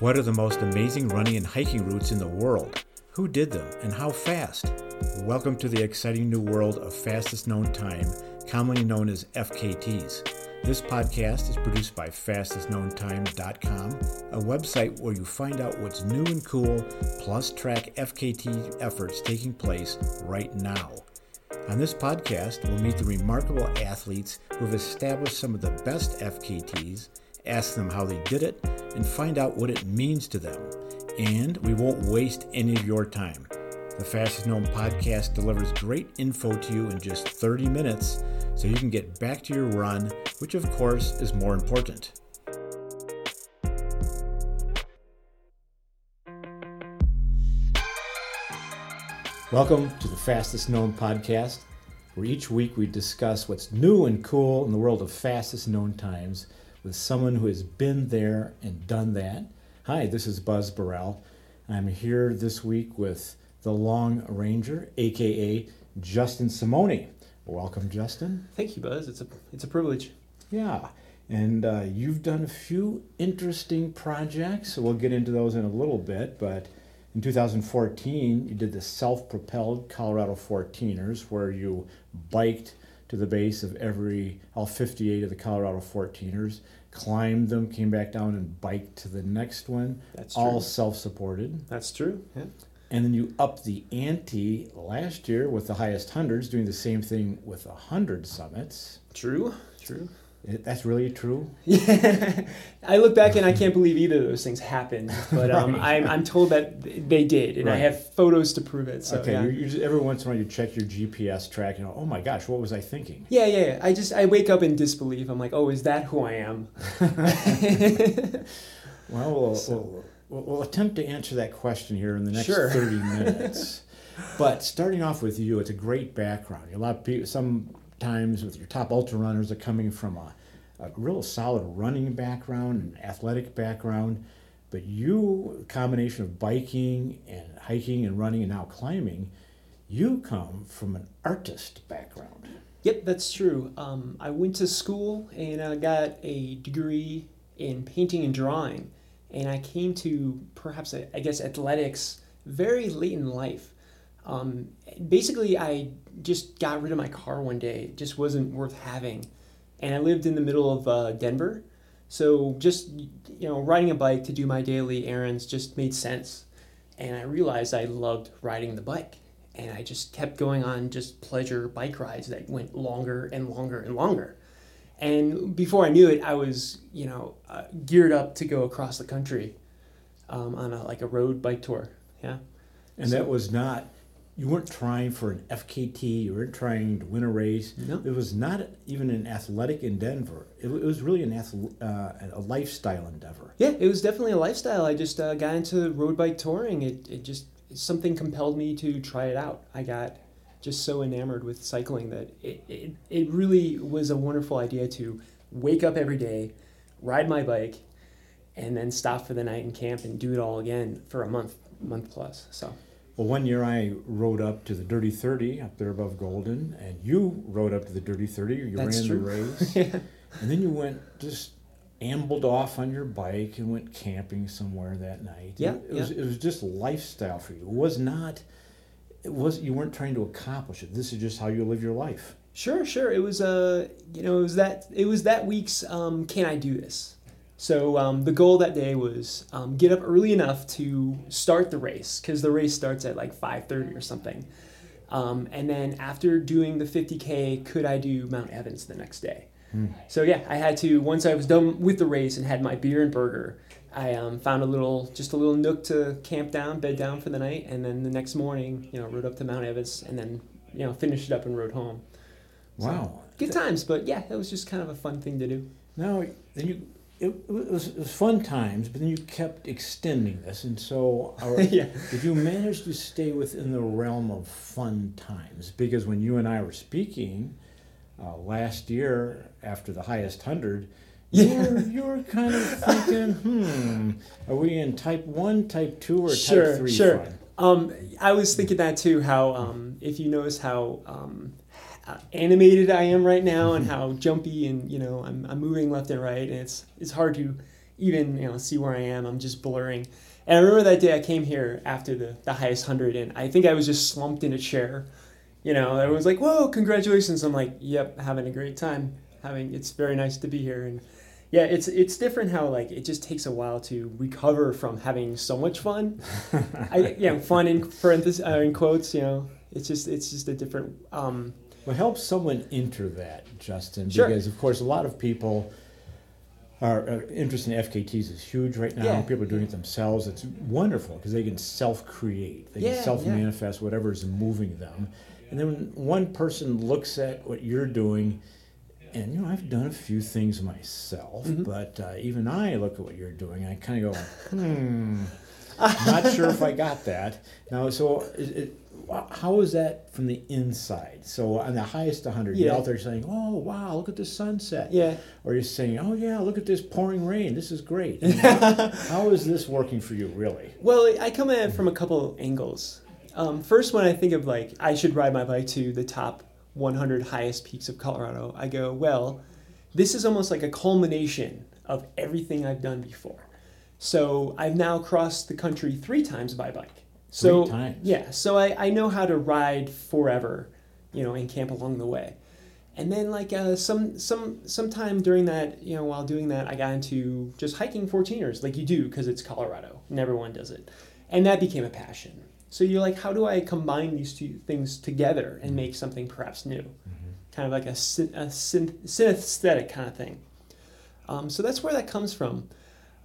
What are the most amazing running and hiking routes in the world? Who did them and how fast? Welcome to the exciting new world of fastest known time, commonly known as FKTs. This podcast is produced by fastestknowntime.com, a website where you find out what's new and cool, plus track FKT efforts taking place right now. On this podcast, we'll meet the remarkable athletes who have established some of the best FKTs ask them how they did it, and find out what it means to them. And we won't waste any of your time. The Fastest Known podcast delivers great info to you in just 30 minutes so you can get back to your run, which of course is more important. Welcome to the Fastest Known podcast, where each week we discuss what's new and cool in the world of fastest known times with someone who has been there and done that. Hi, this is Buzz Burrell. I'm here this week with the Long Ranger, aka Justin Simoni. Welcome, Justin. Thank you, Buzz. It's a it's a privilege. Yeah, and uh, you've done a few interesting projects. So we'll get into those in a little bit. But in 2014, you did the self-propelled Colorado 14ers, where you biked to the base of every all 58 of the Colorado 14ers, climbed them, came back down and biked to the next one. That's true. all self-supported. That's true. Yeah. And then you upped the ante last year with the highest hundreds, doing the same thing with a hundred summits. True. True. That's really true. Yeah. I look back and I can't believe either of those things happened, but um, Right. I'm, I'm told that they did, and I have photos to prove it. So okay, yeah. you just, every once in a while you check your GPS track and you know, oh my gosh, what was I thinking? yeah, yeah, yeah. I just I wake up in disbelief. I'm like, oh, is that who I am? Well, we'll, So- we'll, we'll attempt to answer that question here in the next Sure. 30 minutes. but starting off with you, it's a great background. A lot of people, sometimes with your top ultra runners, are coming from a, a real solid running background and athletic background. But you, combination of biking and hiking and running and now climbing, you come from an artist background. Yep, that's true. Um, I went to school and I got a degree in painting and drawing, and I came to perhaps I guess athletics very late in life. Um, basically, I just got rid of my car one day; it just wasn't worth having, and I lived in the middle of uh, Denver, so just you know riding a bike to do my daily errands just made sense, and I realized I loved riding the bike and I just kept going on just pleasure bike rides that went longer and longer and longer. And before I knew it, I was you know uh, geared up to go across the country um, on a, like a road bike tour. Yeah. And that was not, you weren't trying for an FKT, you weren't trying to win a race. No. It was not even an athletic endeavor. It, it was really an uh, a lifestyle endeavor. Yeah, it was definitely a lifestyle. I just uh, got into road bike touring. It, it just something compelled me to try it out. I got just so enamored with cycling that it, it, it really was a wonderful idea to wake up every day, ride my bike, and then stop for the night and camp and do it all again for a month, month plus. So Well, one year I rode up to the Dirty 30 up there above Golden, and you rode up to the Dirty 30. You That's ran true. the race. yeah, and then you went, just ambled off on your bike and went camping somewhere that night. Yeah, It, was, it was just lifestyle for you. It was not, it was, you weren't trying to accomplish it. This is just how you live your life. Sure, sure. It was uh, you know, it was that it was that week's um, can I do this? So um, the goal that day was um, get up early enough to start the race because the race starts at like five thirty or something, um, and then after doing the fifty k, could I do Mount Evans the next day? So yeah, I had to once I was done with the race and had my beer and burger. I um, found a little, just a little nook to camp down, bed down for the night, and then the next morning, you know, rode up to Mount Evans, and then you know finished it up and rode home. So, Wow. Good times, but yeah, it was just kind of a fun thing to do. Now, then you, it, it, was, it was fun times, but then you kept extending this, and so our, yeah. did you manage to stay within the realm of fun times? Because when you and I were speaking uh, last year after the highest hundred, you, Yeah. were, you were kind of thinking, hmm, are we in type one, type two, or Sure, type three sure. fun? Um, I was thinking that too. How um, if you notice how um, animated I am right now, and how jumpy, and you know, I'm, I'm moving left and right, and it's it's hard to even you know see where I am. I'm just blurring. And I remember that day I came here after the, the highest hundred, and I think I was just slumped in a chair. You know, everyone's like, "Whoa, congratulations!" I'm like, "Yep, having a great time. Having it's very nice to be here." And yeah, it's it's different how like it just takes a while to recover from having so much fun. I yeah, fun in parentheses uh, in quotes. You know, it's just it's just a different. Um, Well, help someone enter that, Justin, Sure. because of course a lot of people are, are interest in FKTs is huge right now. Yeah. People are doing it themselves. It's wonderful because they can self-create. They Yeah, can self-manifest whatever is moving them. And then when one person looks at what you're doing, and you know I've done a few things myself, Mm-hmm. but uh, even I look at what you're doing, and I kind of go, hmm, not sure if I got that. Now, so is it, how is that from the inside? So on the highest 100, you're out there saying, "Oh wow, look at the sunset," yeah. or you're saying, "Oh yeah, look at this pouring rain. This is great." How- how is this working for you, really? Well, I come at it from a couple angles. Um, first, when I think of like I should ride my bike to the top 100 highest peaks of Colorado, I go, well, this is almost like a culmination of everything I've done before. So I've now crossed the country three times by bike. So Three times? yeah, so I, I know how to ride forever, you know, and camp along the way. And then like uh, some some sometime during that, you know, while doing that, I got into just hiking 14ers like you do because it's Colorado and everyone does it, and that became a passion. So you're like, how do I combine these two things together and make something perhaps new, kind of like a, syn- a syn- synesthetic kind of thing. Um, so that's where that comes from.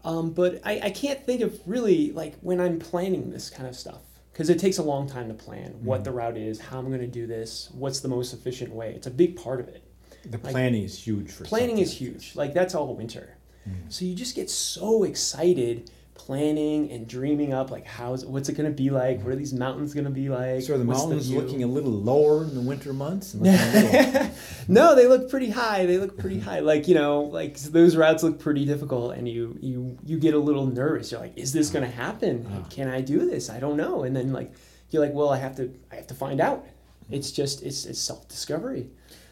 Um, but I, I can't think of really like when I'm planning this kind of stuff because it takes a long time to plan what the route is, how I'm going to do this, what's the most efficient way. It's a big part of it. The planning is huge for Planning is huge. Like that's all winter. Mm. So you just get so excited planning and dreaming up like how's what's it going to be like? What are these mountains going to be like? So are the What's mountains view? looking a little lower in the winter months? Little, no, they look pretty high. They look pretty high. Like you know, like those routes look pretty difficult, and you you you get a little nervous. You're like, is this going to uh-huh. happen? Like, uh-huh. Can I do this? I don't know. And then like you're like, well, I have to I have to find out. Mm-hmm. It's just it's it's self discovery.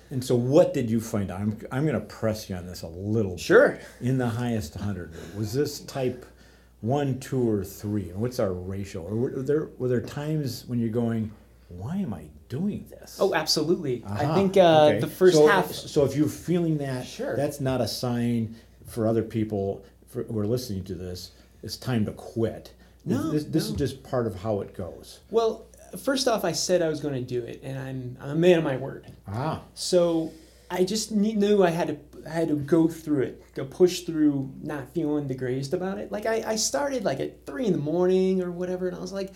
and so, what did you find? out? I'm I'm going to press you on this a little. bit. Sure. in the highest 100 was this type one two or three and what's our ratio or were there were there times when you're going why am i doing this Oh, absolutely. I think uh, okay. the first so, half. so if you're feeling that Sure. that's not a sign for other people for, who are listening to this it's time to quit No, this, this no. is just part of how it goes Well, first off, I said I was going to do it, and I'm I'm a man of my word. ah So I just knew I had to I had to go through it, go push through, not feeling the greatest about it. Like I, I started like at three in the morning or whatever, and I was like,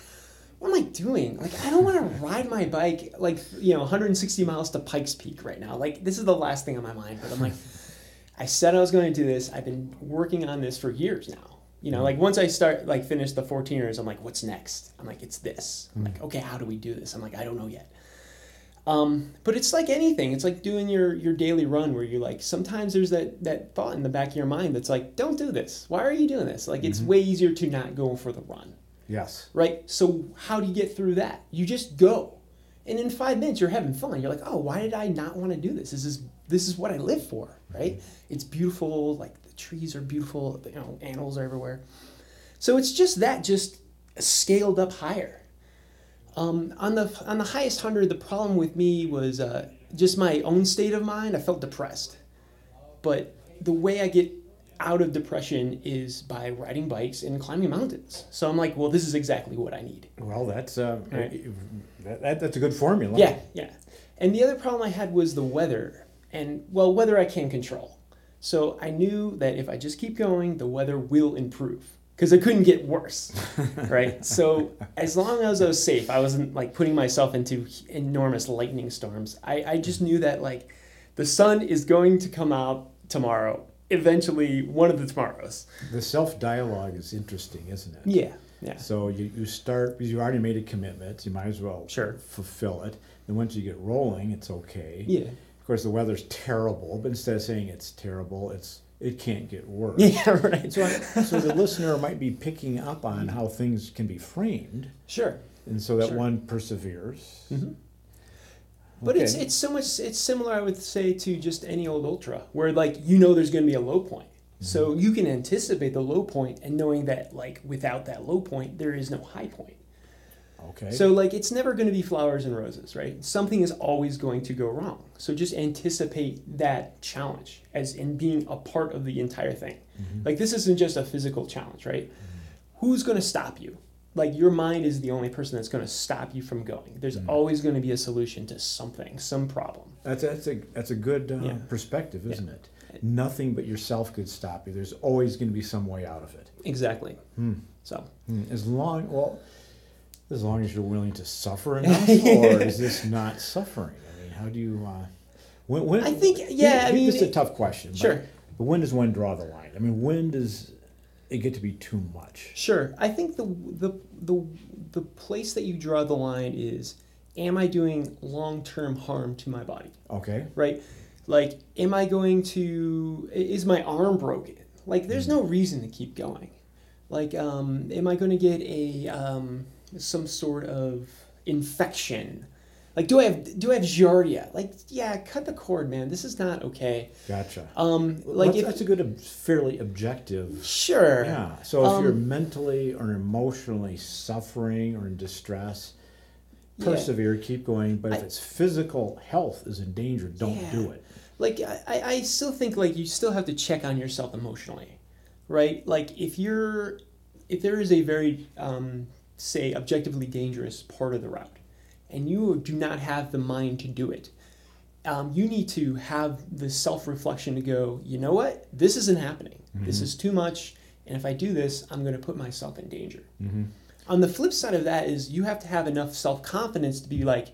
what am I doing? Like I don't want to ride my bike like you know 160 miles to Pikes Peak right now. Like this is the last thing on my mind. But I'm like, I said I was going to do this. I've been working on this for years now. You know, like once I start like finish the 14ers, I'm like, what's next? I'm like, it's this. I'm like, mm. okay, how do we do this? I'm like, I don't know yet. Um, but it's like anything. It's like doing your your daily run where you're like sometimes there's that that thought in the back of your mind that's like, don't do this. Why are you doing this? Like it's way easier to not go for the run, yes right? So how do you get through that? You just go, and in five minutes you're having fun. You're like, oh, why did I not want to do this? This is this is what I live for, right? It's beautiful. Like the trees are beautiful. You know, animals are everywhere. So it's just that, just scaled up higher. Um, on the on the highest hundred, the problem with me was uh, just my own state of mind. I felt depressed, but the way I get out of depression is by riding bikes and climbing mountains. So I'm like, well, this is exactly what I need. well that's uh, Right. that, that, that's a good formula Yeah, yeah. And the other problem I had was the weather. And well, weather I can control. So I knew that if I just keep going, the weather will improve because it couldn't get worse, right? So as long as I was safe, I wasn't like putting myself into enormous lightning storms. I, I just knew that like the sun is going to come out tomorrow, eventually one of the tomorrows. the self-dialogue is interesting isn't it Yeah, yeah. So you, you start because you already made a commitment. You might as well Sure. fulfill it. Then once you get rolling, it's okay. Yeah. Of course, the weather's terrible, but instead of saying it's terrible, it's it can't get worse. Yeah, right. So, I- so the listener might be picking up on how things can be framed, Sure. and so that Sure. one perseveres. Mm-hmm. But it's Okay. it's so much it's similar I would say to just any old ultra where like you know there's going to be a low point. Mm-hmm. So you can anticipate the low point and knowing that like without that low point there is no high point. Okay. So like it's never going to be flowers and roses, right? Something is always going to go wrong. So just anticipate that challenge as in being a part of the entire thing. Like this isn't just a physical challenge, right? Who's going to stop you? Like your mind is the only person that's going to stop you from going. There's always going to be a solution to something, some problem. That's that's a that's a good uh, Yeah. perspective, isn't it? Nothing but yourself could stop you. There's always going to be some way out of it. Exactly. Hmm. So Hmm. As long well, as long as you're willing to suffer enough, or is this not suffering? I mean, how do you? Uh, when, when I think- yeah, I mean, this is a tough question. but- Sure. But when does one draw the line? I mean, when does it get to be too much? Sure. I think the the the the place that you draw the line is am I doing long-term harm to my body? Okay. Right? Like am I going to is my arm broken? Like there's no reason to keep going. Like um am I going to get a um some sort of infection? Like do I have do I have giardia? Like yeah, cut the cord, man. This is not okay. Gotcha. Um like that's, if that's a good, ob- fairly objective. sure. Yeah. So if you're Um, mentally or emotionally suffering or in distress, Yeah. persevere, keep going. But if I- it's physical health is in danger, don't Yeah. do it. like I, I I still think like you still have to check on yourself emotionally right like if you're if there is a very um, say objectively dangerous part of the route. And you do not have the mind to do it. Um, you need to have the self-reflection to go you know what? This isn't happening. This is too much. And if i do this i'm going to put myself in danger. Mm-hmm. on the flip side of that is you have to have enough self-confidence to be like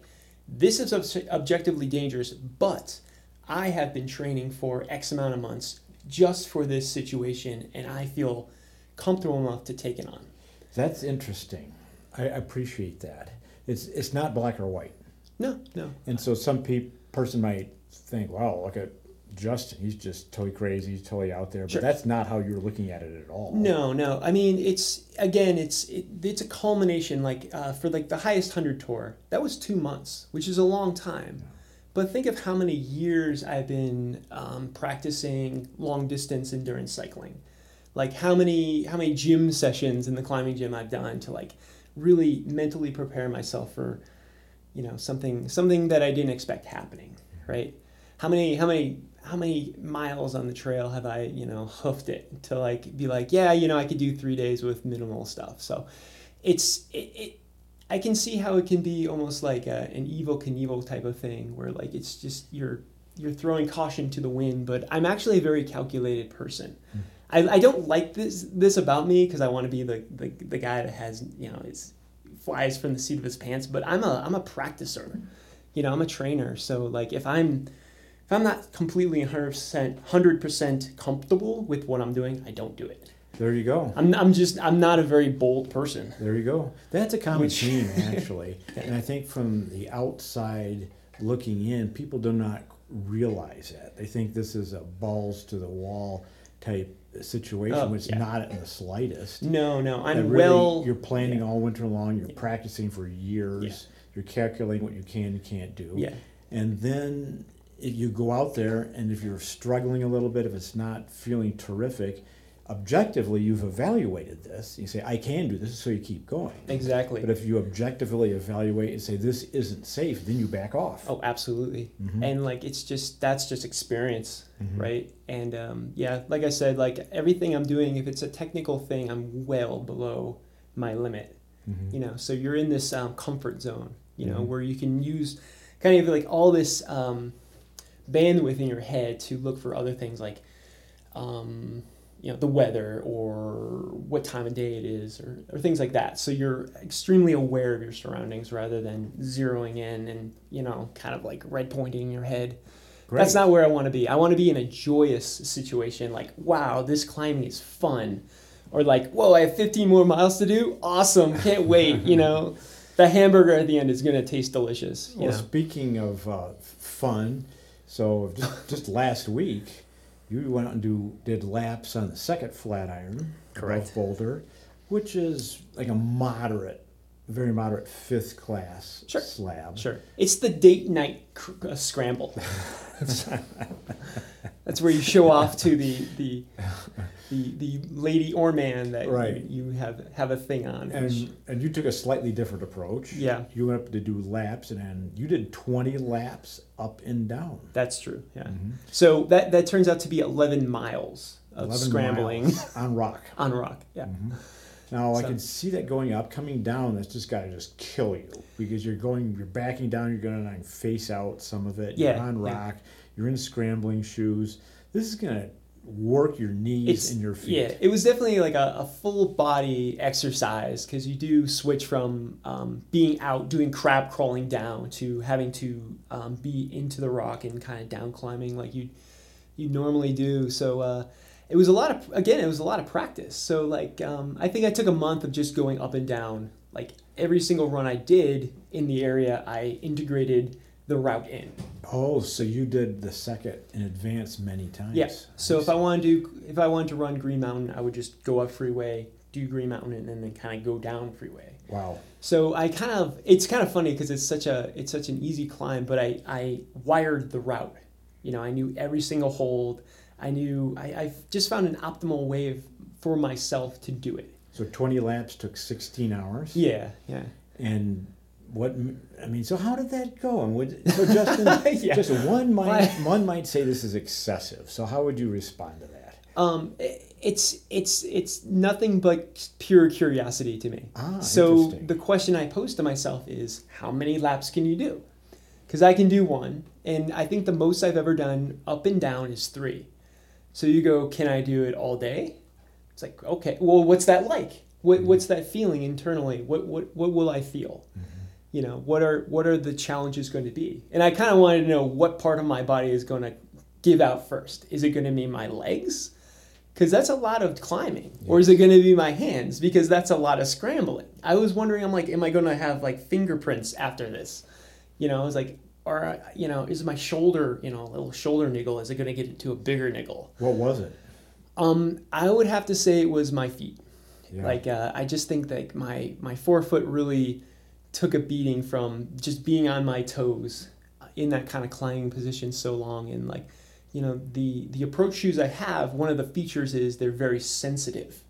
this is ob- objectively dangerous but i have been training for x amount of months just for this situation and i feel comfortable enough to take it on That's interesting. I appreciate that. It's it's not black or white. no no And so some pe- person might think, "Wow, look at Justin. He's just totally crazy. He's totally out there." But Sure. that's not how you're looking at it at all. no no i mean it's again it's it, it's a culmination like uh, for like the highest 100 tour that was two months which is a long time but think of how many years i've been um, practicing long distance endurance cycling like how many how many gym sessions in the climbing gym I've done to like really mentally prepare myself for you know something something that I didn't expect happening right? How many how many how many miles on the trail have I you know hoofed it to like be like yeah you know I could do three days with minimal stuff. So it's it, it I can see how it can be almost like a, an Evel Knievel type of thing where like it's just you're you're throwing caution to the wind but I'm actually a very calculated person hmm. I, I don't like this this about me because I want to be the, the the guy that has you know is flies from the seat of his pants. But I'm a I'm a practicer, you know I'm a trainer. So like if I'm if I'm not completely hundred percent hundred percent comfortable with what I'm doing, I don't do it. There you go. I'm I'm just I'm not a very bold person. There you go. That's a common Which- theme, actually. and I think from the outside looking in, people do not realize that. They think this is a balls to the wall type situation, Oh, which is yeah. not in the slightest. No, no, I'm really, well. You're planning yeah. all winter long. You're practicing for years. You're calculating what you can and can't do. Yeah. And then if you go out there, and if you're struggling a little bit, if it's not feeling terrific, objectively you've evaluated this. You say, "I can do this," so you keep going. Exactly. But if you objectively evaluate and say this isn't safe, then you back off. Oh, absolutely. Mhm. And like it's just that's just experience, Mhm. right? And um, yeah, like I said, like everything I'm doing, if it's a technical thing, I'm well below my limit. Mhm. You know, so you're in this um, comfort zone, you know, Mhm. where you can use kind of like all this um, bandwidth in your head to look for other things like, um, you know, the weather or what time of day it is or, or things like that. So you're extremely aware of your surroundings rather than zeroing in and, you know, kind of like red pointing your head. That's not where I want to be. I want to be in a joyous situation like, wow, this climbing is fun. Or like, whoa, I have 15 more miles to do. Awesome. Can't wait. You know, the hamburger at the end is going to taste delicious. Well, know? speaking of uh, fun, so just, just last week, you went out and do did laps on the second Flatiron, Correct. above Boulder, which is like a moderate very moderate fifth class Sure. slab. Sure. It's the date night cr- uh, scramble. That's where you show off to the the the, the lady or man that Right. you, you have have a thing on. which- And and you took a slightly different approach. Yeah. You went up to do laps, and then you did twenty laps up and down. that's true. Yeah. Mm-hmm. So that that turns out to be 11 miles of 11 scrambling miles on rock. on rock. Yeah. Now I So- can see that going up, coming down. That's just got to just kill you because you're going, you're backing down. You're going to face out some of it. Yeah, You're on yeah. rock. You're in scrambling shoes. This is going to work your knees and your feet. yeah. It was definitely like a, a full body exercise because you do switch from um, being out doing crab crawling down to having to um, be into the rock and kind of down climbing like you you normally do. So uh, it was a lot of again, it was a lot of practice. So like um, I think I took a month of just going up and down. Like every single run I did in the area, I integrated the route in. Oh, so you did the second in advance many times. Yeah. So if I wanted to, if I wanted to run Green Mountain, I would just go up freeway, do Green Mountain, and then kind of go down freeway. wow. So I kind of, it's kind of funny because it's such a, it's such an easy climb, but I, I wired the route. You know, I knew every single hold. I knew, I, I just found an optimal way of, for myself to do it. So 20 laps took 16 hours. Yeah, yeah. And what I mean, so how did that go? And would so Justin, Yeah. just one might one might say this is excessive. So how would you respond to that? Um, it's it's it's nothing but pure curiosity to me. Ah, so the question I pose to myself is, how many laps can you do? Because I can do one, and I think the most I've ever done up and down is three. So you go, can I do it all day? It's like, okay, well, what's that like? What mm-hmm. what's that feeling internally? What what what will I feel? Mm-hmm. You know, what are what are the challenges going to be? And I kind of wanted to know what part of my body is going to give out first. Is it going to be my legs? Because that's a lot of climbing. Or is it going to be my hands? Because that's a lot of scrambling. I was wondering, I'm like, am I going to have like fingerprints after this? You know, I was like, or, uh, you know, is my shoulder, you know, a little shoulder niggle, is it going to get into a bigger niggle? What was it? Um, I would have to say it was my feet. Yeah. Like uh, I just think that my my forefoot really took a beating from just being on my toes in that kind of climbing position so long and like you know the the approach shoes I have one of the features is they're very sensitive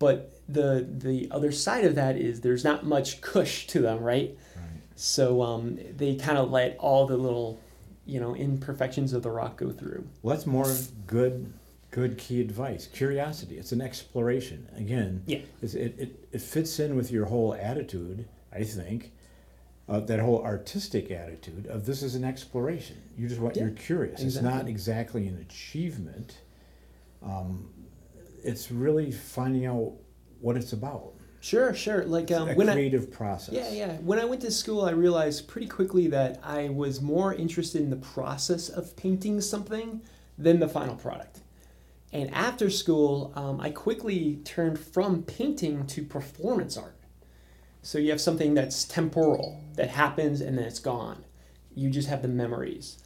but the the other side of that is there's not much cush to them Right. So um, they kind of let all the little you know imperfections of the rock go through Well, that's more good, good key advice. Curiosity. It's an exploration. Again, Yeah. it's, it, it, it fits in with your whole attitude, I think, uh, that whole artistic attitude of this is an exploration. You just want, Yeah, you're curious. It's not exactly. exactly an achievement. Um, it's really finding out what it's about. Sure sure like um, a when I creative process. Yeah, yeah. When I went to school, I realized pretty quickly that I was more interested in the process of painting something than the final product. And after school, um, I quickly turned from painting to performance art. So you have something that's temporal, that happens and then it's gone. You just have the memories.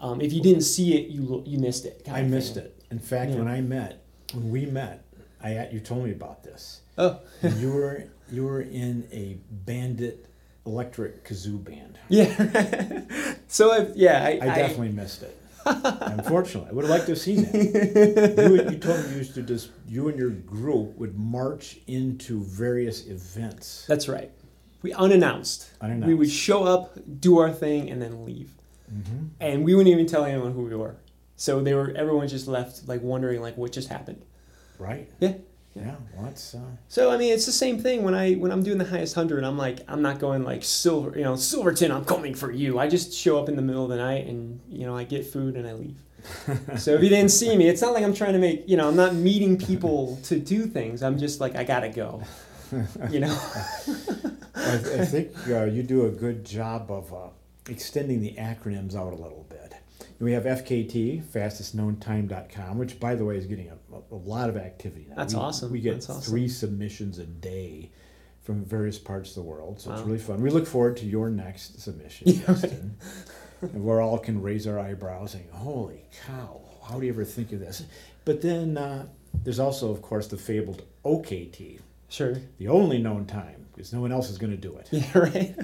Um, if you didn't see it, you you missed it. I missed thing. it. In fact, Yeah. when I met, when we met, I you told me about this. Oh, you were you were in a bandit electric kazoo band. yeah. so I, yeah, I, I definitely missed it. Unfortunately, I would have liked to have seen that. You, you told me you used to just you and your group would march into various events. That's right. We unannounced. Unannounced. We would show up, do our thing, and then leave. Mm-hmm. And we wouldn't even tell anyone who we were. So they were everyone just left like wondering like what just happened. Right? Yeah. Yeah. Well, that's uh, So I mean it's the same thing when I when I'm doing the highest hundred. I'm like I'm not going like silver you know Silverton. I'm coming for you. I just show up in the middle of the night and you know I get food and I leave. so if you didn't see me, it's not like I'm trying to make you know I'm not meeting people to do things. I'm just like I gotta go. You know. I, I think uh, you do a good job of uh, extending the acronyms out a little bit. We have FKT, fastestknowntime.com, which, by the way, is getting a, a lot of activity now. That's we, awesome. We get That's awesome. three submissions a day from various parts of the world, so it's really fun. We look forward to your next submission, Yeah, right. Justin. and we all can raise our eyebrows saying, holy cow, how do you ever think of this? But then uh, there's also, of course, the fabled OKT, Sure. The only known time, because no one else is going to do it. Yeah, right.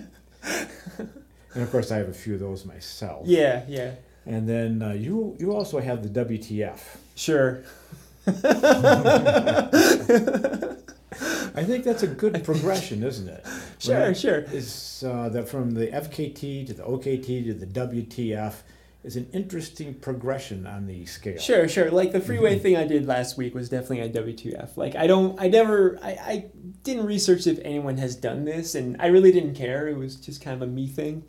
And of course, I have a few of those myself. yeah, yeah. And then uh, you you also have the WTF. Sure. I think that's a good progression, isn't it? Sure, Right? sure. Is uh, that from the FKT to the OKT to the WTF is an interesting progression on the scale. Sure, sure. Like the Mm-hmm. freeway thing I did last week was definitely a WTF. Like I don't, I never, I, I didn't research if anyone has done this, and I really didn't care. It was just kind of a me thing,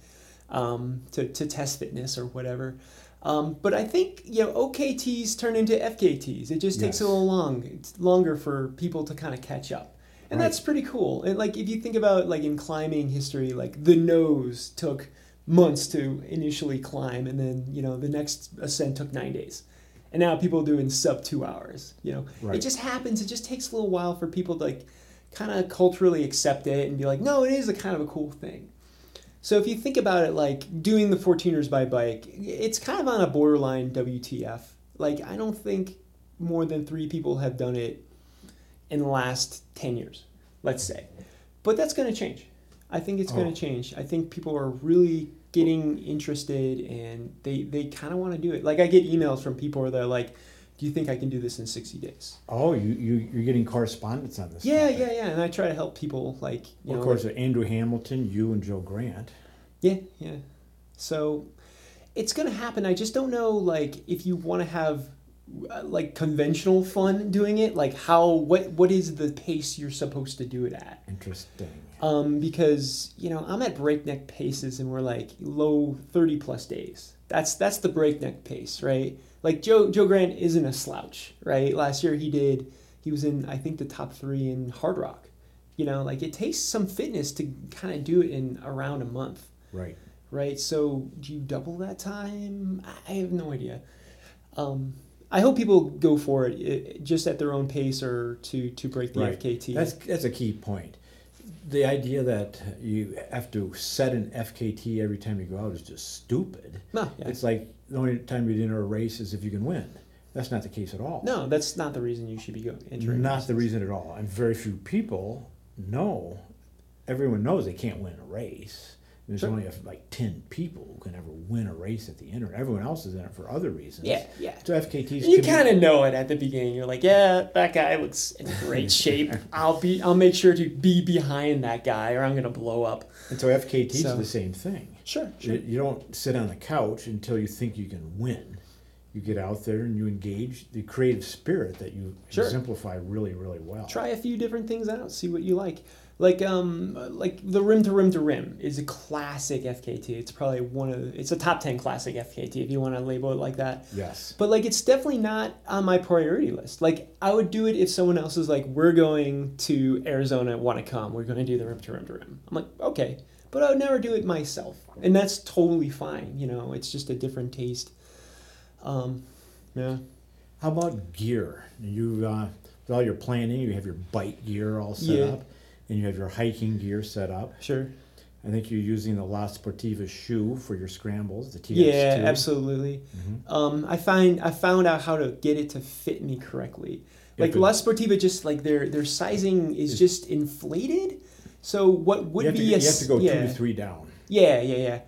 um, to to test fitness or whatever. Um, but I think you know OKTs turn into FKTs. It just takes Yes. a little long, it's longer for people to kind of catch up, and Right. that's pretty cool. And like if you think about like in climbing history, like the nose took months to initially climb, and then you know the next ascent took nine days, and now people do in sub two hours. You know, Right. it just happens. It just takes a little while for people to like kind of culturally accept it and be like, no, it is a kind of a cool thing. So if you think about it, like doing the 14ers by bike, it's kind of on a borderline WTF. Like I don't think more than three people have done it in the last 10 years, let's say. But that's going to change. I think it's going Oh. to change. I think people are really getting interested and they, they kind of want to do it. Like I get emails from people that are like, do you think I can do this in 60 days? Oh, you, you you're getting correspondence on this. Yeah, topic. yeah, yeah. And I try to help people like, you Well, know, of course, Andrew Hamilton, you and Joe Grant. Yeah, yeah. So it's gonna happen. I just don't know, like, if you want to have uh, like conventional fun doing it, like how what what is the pace you're supposed to do it at? Interesting. Um, because you know I'm at breakneck paces and we're like low thirty plus days. That's that's the breakneck pace, right? Like Joe Joe Grant isn't a slouch, right? Last year he did he was in I think the top three in Hardrock. You know, like it takes some fitness to kind of do it in around a month Right. right? So do you double that time? I have no idea. Um, I hope people go for it, i just at their own pace or to to break the Right. FKT. That's that's a key point. The idea that you have to set an FKT every time you go out is just stupid. no, yeah. It's like the only time you enter a race is if you can win. That's not the case at all. no, that's not the reason you should be going entering. not the reason at all. And very few people know. Everyone knows they can't win a race. There's Sure. only like ten people who can ever win a race at the end. Everyone else is in it for other reasons. Yeah, yeah. So FKTs. You kind of know it at the beginning. You're like, yeah, that guy looks in great shape. I'll be, I'll make sure to be behind that guy, or I'm gonna blow up. And so FKTs So- is the same thing. Sure, You, you don't sit on the couch until you think you can win. You get out there and you engage the creative spirit that you Sure. exemplify really, really well. try a few different things out see what you like like um like the rim to rim to rim is a classic fkt it's probably one of it's a top 10 classic fkt if you want to label it like that. Yes. but like it's definitely not on my priority list. Like i would do it if someone else is like we're going to arizona want to come. We're going to do the rim to rim to rim. I'm like okay. But i would never do it myself. And that's totally fine you know? It's just a different taste. Um yeah. How about gear? You uh, with all your planning, you have your bike gear all set Yeah. up, and you have your hiking gear set up. sure I think you're using the La Sportiva shoe for your scrambles, the TX2. yeah absolutely Mhm. Um, I find I found out how to get it to fit me correctly. Like La Sportiva, just like their their sizing is just inflated. So what would You to, be you have to go yeah, two to three down. yeah yeah yeah.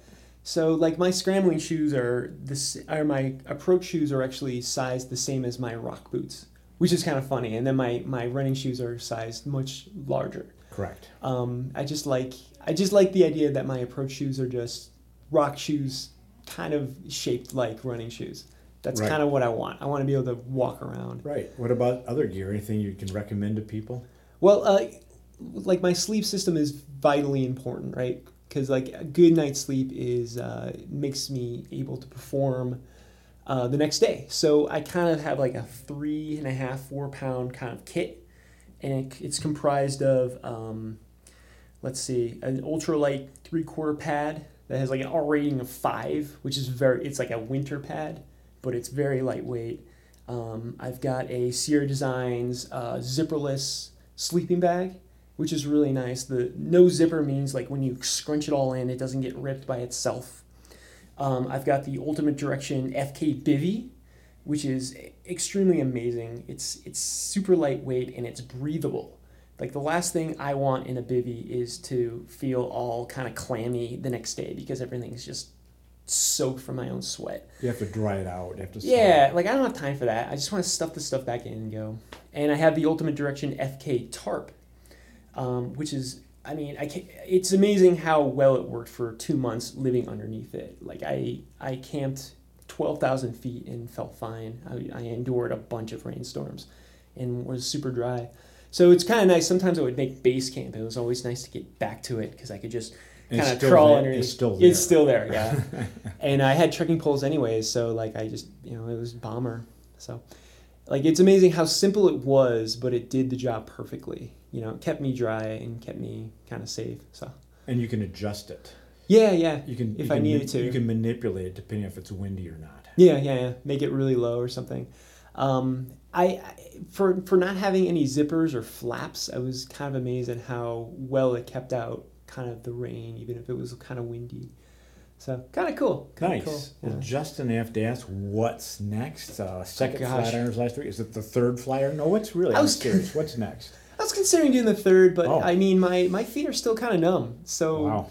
So like my scrambling shoes are this or my approach shoes are actually sized the same as my rock boots, which is kind of funny. And then my my running shoes are sized much larger. Correct. Um, I just like I just like the idea that my approach shoes are just rock shoes, kind of shaped like running shoes. That's Right. kind of what I want. I want to be able to walk around. Right. What about other gear? Anything you can recommend to people? Well, uh, like my sleep system is vitally important, right? Because like a good night's sleep is uh, makes me able to perform uh, the next day. So I kind of have like a three and a half, four pound kind of kit, and it, it's comprised of, um, let's see, an ultralight three quarter pad that has like an R rating of five, which is very, it's like a winter pad, but it's very lightweight. Um, I've got a Sierra Designs uh, zipperless sleeping bag, which is really nice. The no zipper means like when you scrunch it all in, it doesn't get ripped by itself. Um, I've got the Ultimate Direction FK Bivy, which is extremely amazing. It's it's super lightweight and it's breathable. Like the last thing I want in a bivy is to feel all kind of clammy the next day because everything's just soaked from my own sweat. You have to dry it out. You have to. Yeah, like I don't have time for that. I just want to stuff the stuff back in and go. And I have the Ultimate Direction FK tarp, um, which is, I mean, I can't. it's amazing how well it worked for two months living underneath it. Like I, I camped twelve thousand feet and felt fine. I, I endured a bunch of rainstorms, and was super dry. So it's kind of nice. Sometimes I would make base camp. It was always nice to get back to it because I could just kind of crawl there- underneath. it's still there. It's still there, yeah. and I had trekking poles anyways, so like I just you know it was bomber. So like it's amazing how simple it was, but it did the job perfectly. You know, it kept me dry and kept me kind of safe. So And you can adjust it. Yeah, yeah, You can. If you I can needed ma- to. You can manipulate it depending if it's windy or not. yeah, yeah, yeah. Make it really low or something. Um, I, I for for not having any zippers or flaps, I was kind of amazed at how well it kept out kind of the rain, even if it was kind of windy. So kind of cool. Kinda Nice. Cool. Well, Yeah. Justin, I have to ask, what's next? Uh, second gosh. Flatirons last week. Is it the third Flatiron? No, what's really? I I'm was- curious. What's next? I was considering doing the third, but Oh. I mean, my, my feet are still kind of numb, so Wow.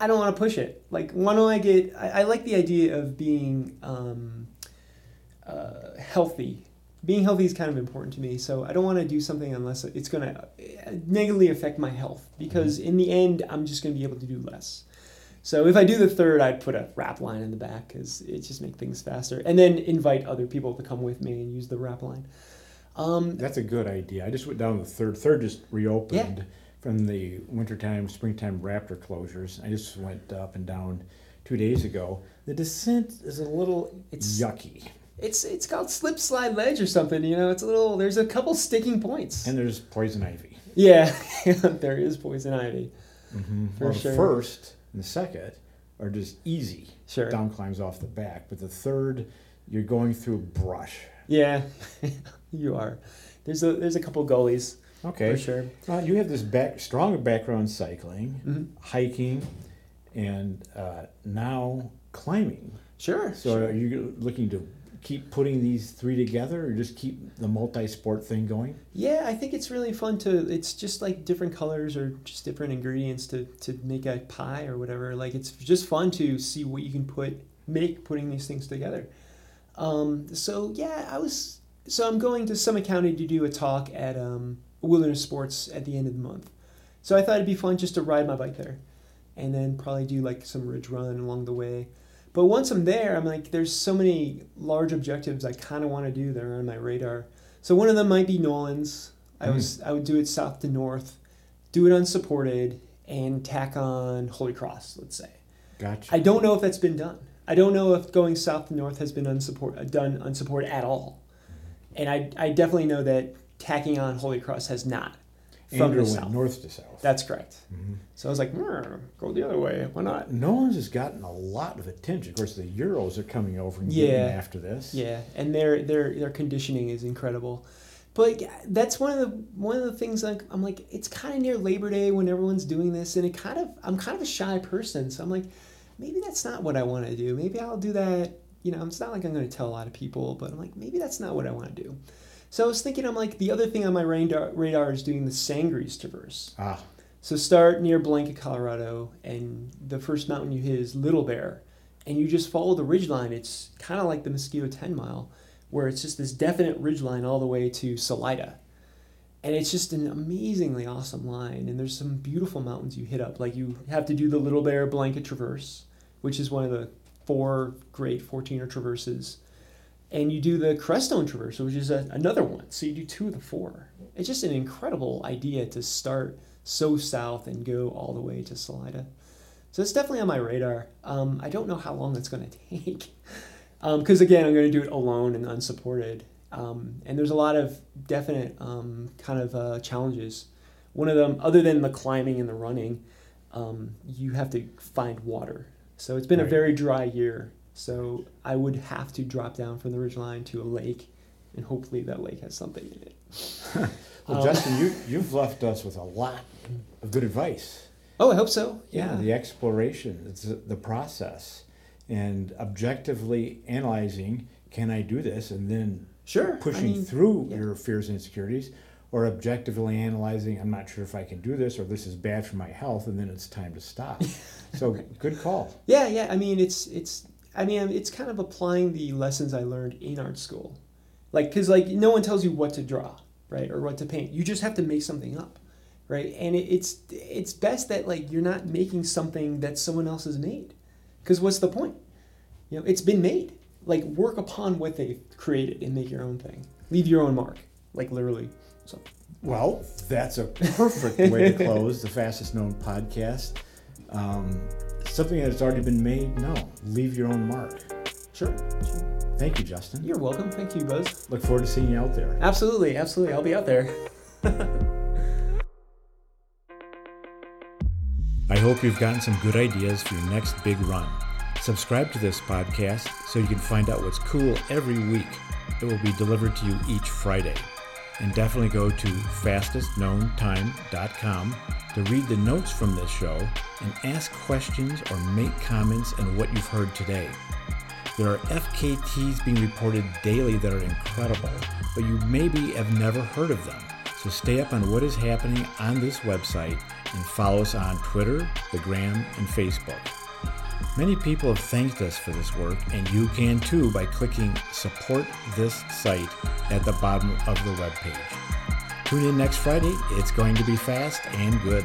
I don't want to push it. Like, why don't I get? I, I like the idea of being um, uh, healthy. Being healthy is kind of important to me, so I don't want to do something unless it's going to negatively affect my health. Because in the end, I'm just going to be able to do less. So if I do the third, I'd put a rap line in the back because it just make things faster, and then invite other people to come with me and use the rap line. Um, That's a good idea. I just went down the third. Third just reopened from the wintertime, springtime Raptor closures. I just went up and down two days ago. The descent is a little It's- yucky, It's it's called slip slide ledge or something. You know, it's a little. There's a couple sticking points. and there's poison ivy. yeah, there is poison ivy. Mm-hmm. For well, sure. The first and the second are just easy Sure. down climbs off the back, but the third, you're going through brush. Yeah, you are. There's a there's a couple gullies Okay. for sure. Well, you have this back strong background cycling, Mhm. hiking, and uh, now climbing. Sure. So sure. are you looking to keep putting these three together, or just keep the multi-sport thing going? Yeah, I think it's really fun to. It's just like different colors or just different ingredients to to make a pie or whatever. Like it's just fun to see what you can put make putting these things together. Um, so yeah, I was. So I'm going to Summit County to do a talk at um, Wilderness Sports at the end of the month. So I thought it'd be fun just to ride my bike there, and then probably do like some ridge run along the way. But once I'm there, I'm like, there's so many large objectives I kind of want to do that are on my radar. So one of them might be Nolan's. I Mm. was I would do it south to north, do it unsupported, and tack on Holy Cross. Let's say. Gotcha. I don't know if that's been done. I don't know if going south to north has been unsupport, done unsupported at all. And I, I definitely know that tacking on Holy Cross has not from Andrew the went south. north to south. That's correct. Mhm. So I was like, "Hmm, go the other way. Why not? Nolan's has gotten a lot of attention. Of course, the Euros are coming over and Yeah. getting after this. Yeah, and their their their conditioning is incredible. But that's one of the one of the things like I'm like it's kind of near Labor Day when everyone's doing this, and it kind of I'm kind of a shy person, so I'm like maybe that's not what I want to do. Maybe I'll do that. You know, it's not like I'm going to tell a lot of people, but I'm like maybe that's not what I want to do. So I was thinking, I'm like the other thing on my radar, radar is doing the Sangres Traverse. Ah, So start near Blanca, Colorado, and the first mountain you hit is Little Bear, and you just follow the ridge line. It's kind of like the Mosquito 10 mile, where it's just this definite ridge line all the way to Salida. And it's just an amazingly awesome line, and there's some beautiful mountains you hit up. Like you have to do the Little Bear Blanca Traverse, which is one of the four great 14er traverses. And you do the Crestone Traverse, which is a, another one. So you do two of the four. It's just an incredible idea to start so south and go all the way to Salida. So it's definitely on my radar. Um, I don't know how long that's going to take. Because again, I'm going to do it alone and unsupported. Um, and there's a lot of definite um, kind of uh, challenges. One of them, other than the climbing and the running, um, you have to find water. So it's been a very dry year. So I would have to drop down from the ridgeline to a lake, and hopefully that lake has something in it. well, Um, Justin, you you've left us with a lot of good advice. Oh, I hope so. Yeah. the exploration, it's the- the process, and objectively analyzing, can I do this, and then Sure. I pushing mean, through yeah. your fears and insecurities, or objectively analyzing, I'm not sure if I can do this or this is bad for my health, and then it's time to stop. so good call. Yeah, yeah. I mean, it's it's. I mean, it's kind of applying the lessons I learned in art school, like because like no one tells you what to draw, right, or what to paint. You just have to make something up, right? And it, it's it's best that like you're not making something that someone else has made, because what's the point? You know, it's been made. Like work upon what they've created and make your own thing. Leave your own mark, like literally. So. Well, that's a perfect way to close the fastest known podcast. Um, something that's already been made, no. Leave your own mark. Sure, sure. Thank you, Justin. You're welcome. Thank you, Buzz. Look forward to seeing you out there. Absolutely, absolutely. I'll be out there. I hope you've gotten some good ideas for your next big run. Subscribe to this podcast so you can find out what's cool every week. It will be delivered to you each Friday. And definitely go to fastestknowntime.com to read the notes from this show and ask questions or make comments on what you've heard today. There are FKTs being reported daily that are incredible, but you maybe have never heard of them. So stay up on what is happening on this website and follow us on Twitter, the Gram, and Facebook. Many people have thanked us for this work, and you can too by clicking Support This Site at the bottom of the webpage. Tune in next Friday. It's going to be fast and good.